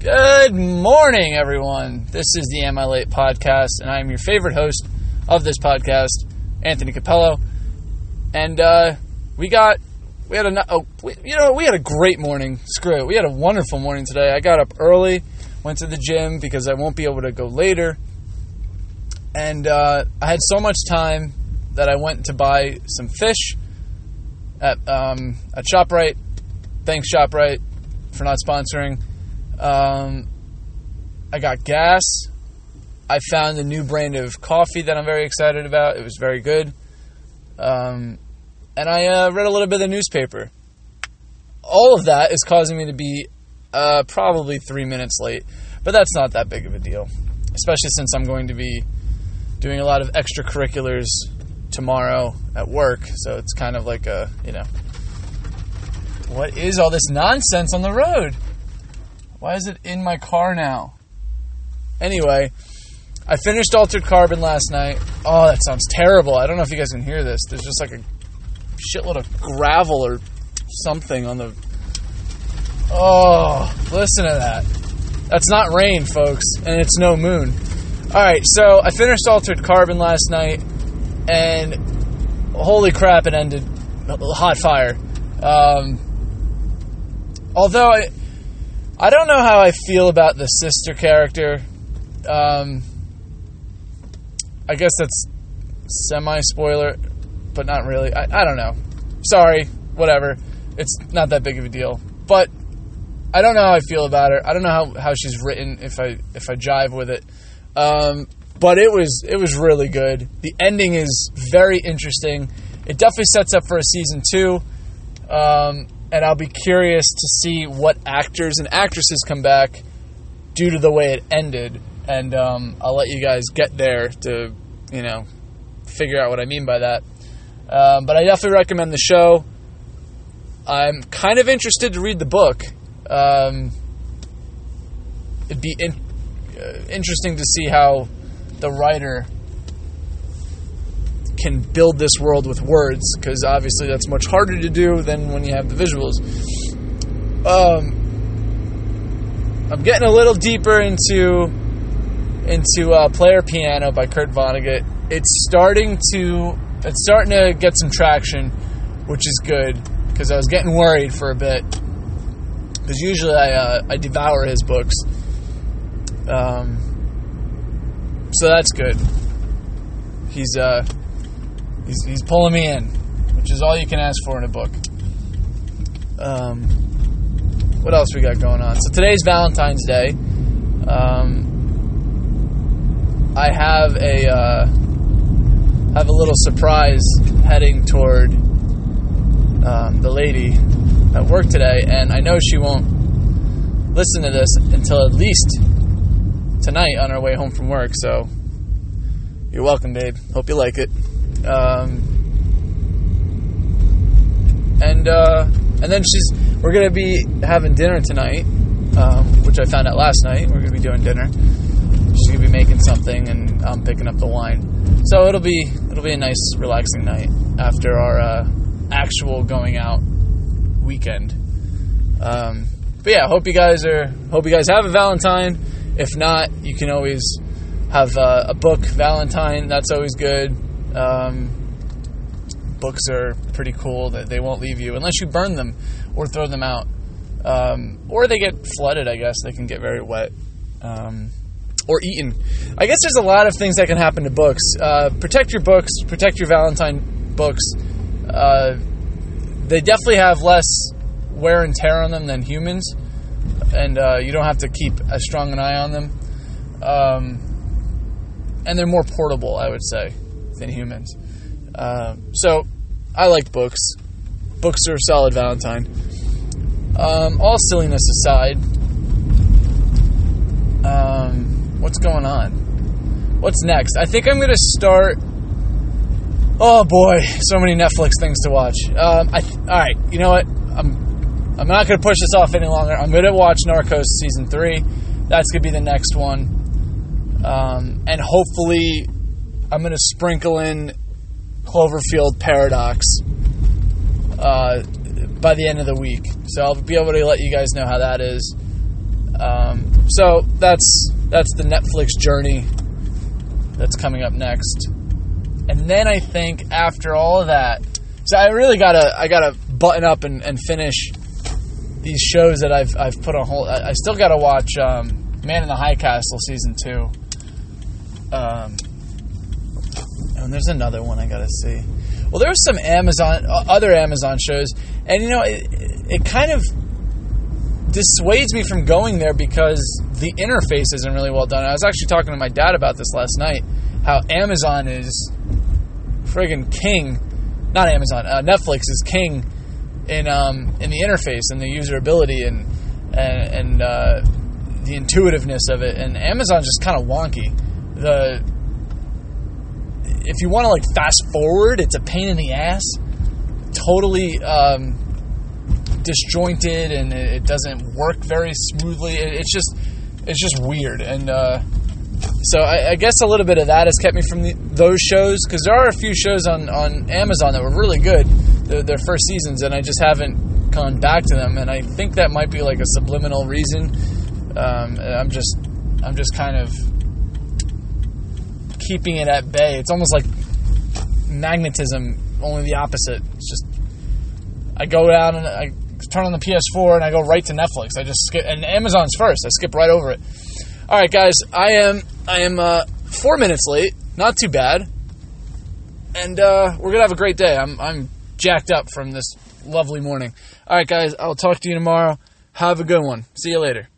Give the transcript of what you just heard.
Good morning, everyone. This is the Am I Late podcast, and I am your favorite host of this podcast, Anthony Capello. And uh, we got, we had a, oh, we, you know, we had a great morning. Screw it, we had a wonderful morning today. I got up early, went to the gym because I won't be able to go later, and uh, I had so much time that I went to buy some fish at um, at Shoprite. Thanks, Shoprite, for not sponsoring. Um, I got gas. I found a new brand of coffee that I'm very excited about. It was very good. Um, and I uh, read a little bit of the newspaper. All of that is causing me to be uh, probably three minutes late, but that's not that big of a deal, especially since I'm going to be doing a lot of extracurriculars tomorrow at work. So it's kind of like a, you know, what is all this nonsense on the road? Why is it in my car now? Anyway, I finished Altered Carbon last night. Oh, that sounds terrible. I don't know if you guys can hear this. There's just like a shitload of gravel or something on the. Oh, listen to that. That's not rain, folks, and it's no moon. All right, so I finished Altered Carbon last night, and holy crap, it ended hot fire. Um, although I, I don't know how I feel about the sister character. Um, I guess that's semi spoiler, but not really. I, I don't know. Sorry, whatever. It's not that big of a deal. But I don't know how I feel about her. I don't know how, how she's written if I if I jive with it. Um, but it was it was really good. The ending is very interesting. It definitely sets up for a season two. Um, and I'll be curious to see what actors and actresses come back due to the way it ended. And um, I'll let you guys get there to, you know, figure out what I mean by that. Um, but I definitely recommend the show. I'm kind of interested to read the book. Um, it'd be in, uh, interesting to see how the writer can build this world with words because obviously that's much harder to do than when you have the visuals. Um, I'm getting a little deeper into into uh, Player Piano by Kurt Vonnegut. It's starting to it's starting to get some traction, which is good because I was getting worried for a bit because usually I uh, I devour his books. Um, so that's good. He's uh He's, he's pulling me in, which is all you can ask for in a book. Um, what else we got going on? So today's Valentine's Day. Um, I have a uh, have a little surprise heading toward um, the lady at work today, and I know she won't listen to this until at least tonight on our way home from work. So you're welcome, babe. Hope you like it. Um, and uh, and then she's we're gonna be having dinner tonight, um, which I found out last night. We're gonna be doing dinner. She's gonna be making something, and I'm picking up the wine. So it'll be it'll be a nice, relaxing night after our uh, actual going out weekend. Um, but yeah, hope you guys are hope you guys have a Valentine. If not, you can always have uh, a book Valentine. That's always good. Um, books are pretty cool that they won't leave you unless you burn them or throw them out. Um, or they get flooded, I guess. They can get very wet. Um, or eaten. I guess there's a lot of things that can happen to books. Uh, protect your books, protect your Valentine books. Uh, they definitely have less wear and tear on them than humans, and uh, you don't have to keep as strong an eye on them. Um, and they're more portable, I would say than humans. Uh, so I like books. Books are a solid Valentine. Um, all silliness aside, um, what's going on? What's next? I think I'm going to start. Oh boy, so many Netflix things to watch. Um, I, all right, you know what? I'm I'm not going to push this off any longer. I'm going to watch Narcos season three. That's going to be the next one, um, and hopefully I'm going to sprinkle in Cloverfield Paradox uh, by the end of the week. So I'll be able to let you guys know how that is. Um, so that's that's the Netflix journey that's coming up next. And then I think after all of that, so I really gotta I gotta button up and, and finish these shows that I've I've put on hold. I, I still gotta watch um, Man in the High Castle season two. Um, and there's another one I gotta see. Well, there was some Amazon, other Amazon shows, and you know, it, it kind of dissuades me from going there because the interface isn't really well done. I was actually talking to my dad about this last night. How Amazon is friggin' king, not Amazon, uh, Netflix is king in um, in the interface and the usability and and, and uh, the intuitiveness of it. And Amazon's just kind of wonky. The if you want to like fast forward, it's a pain in the ass. Totally um, disjointed and it doesn't work very smoothly. It's just it's just weird and. Uh, so I, I, guess a little bit of that has kept me from the, those shows because there are a few shows on, on Amazon that were really good, the, their first seasons, and I just haven't gone back to them. And I think that might be like a subliminal reason. Um, I'm just I'm just kind of keeping it at bay. It's almost like magnetism, only the opposite. It's just I go down and I turn on the PS4 and I go right to Netflix. I just skip and Amazon's first. I skip right over it. All right, guys, I am I am uh, four minutes late. Not too bad, and uh, we're gonna have a great day. I'm I'm jacked up from this lovely morning. All right, guys, I'll talk to you tomorrow. Have a good one. See you later.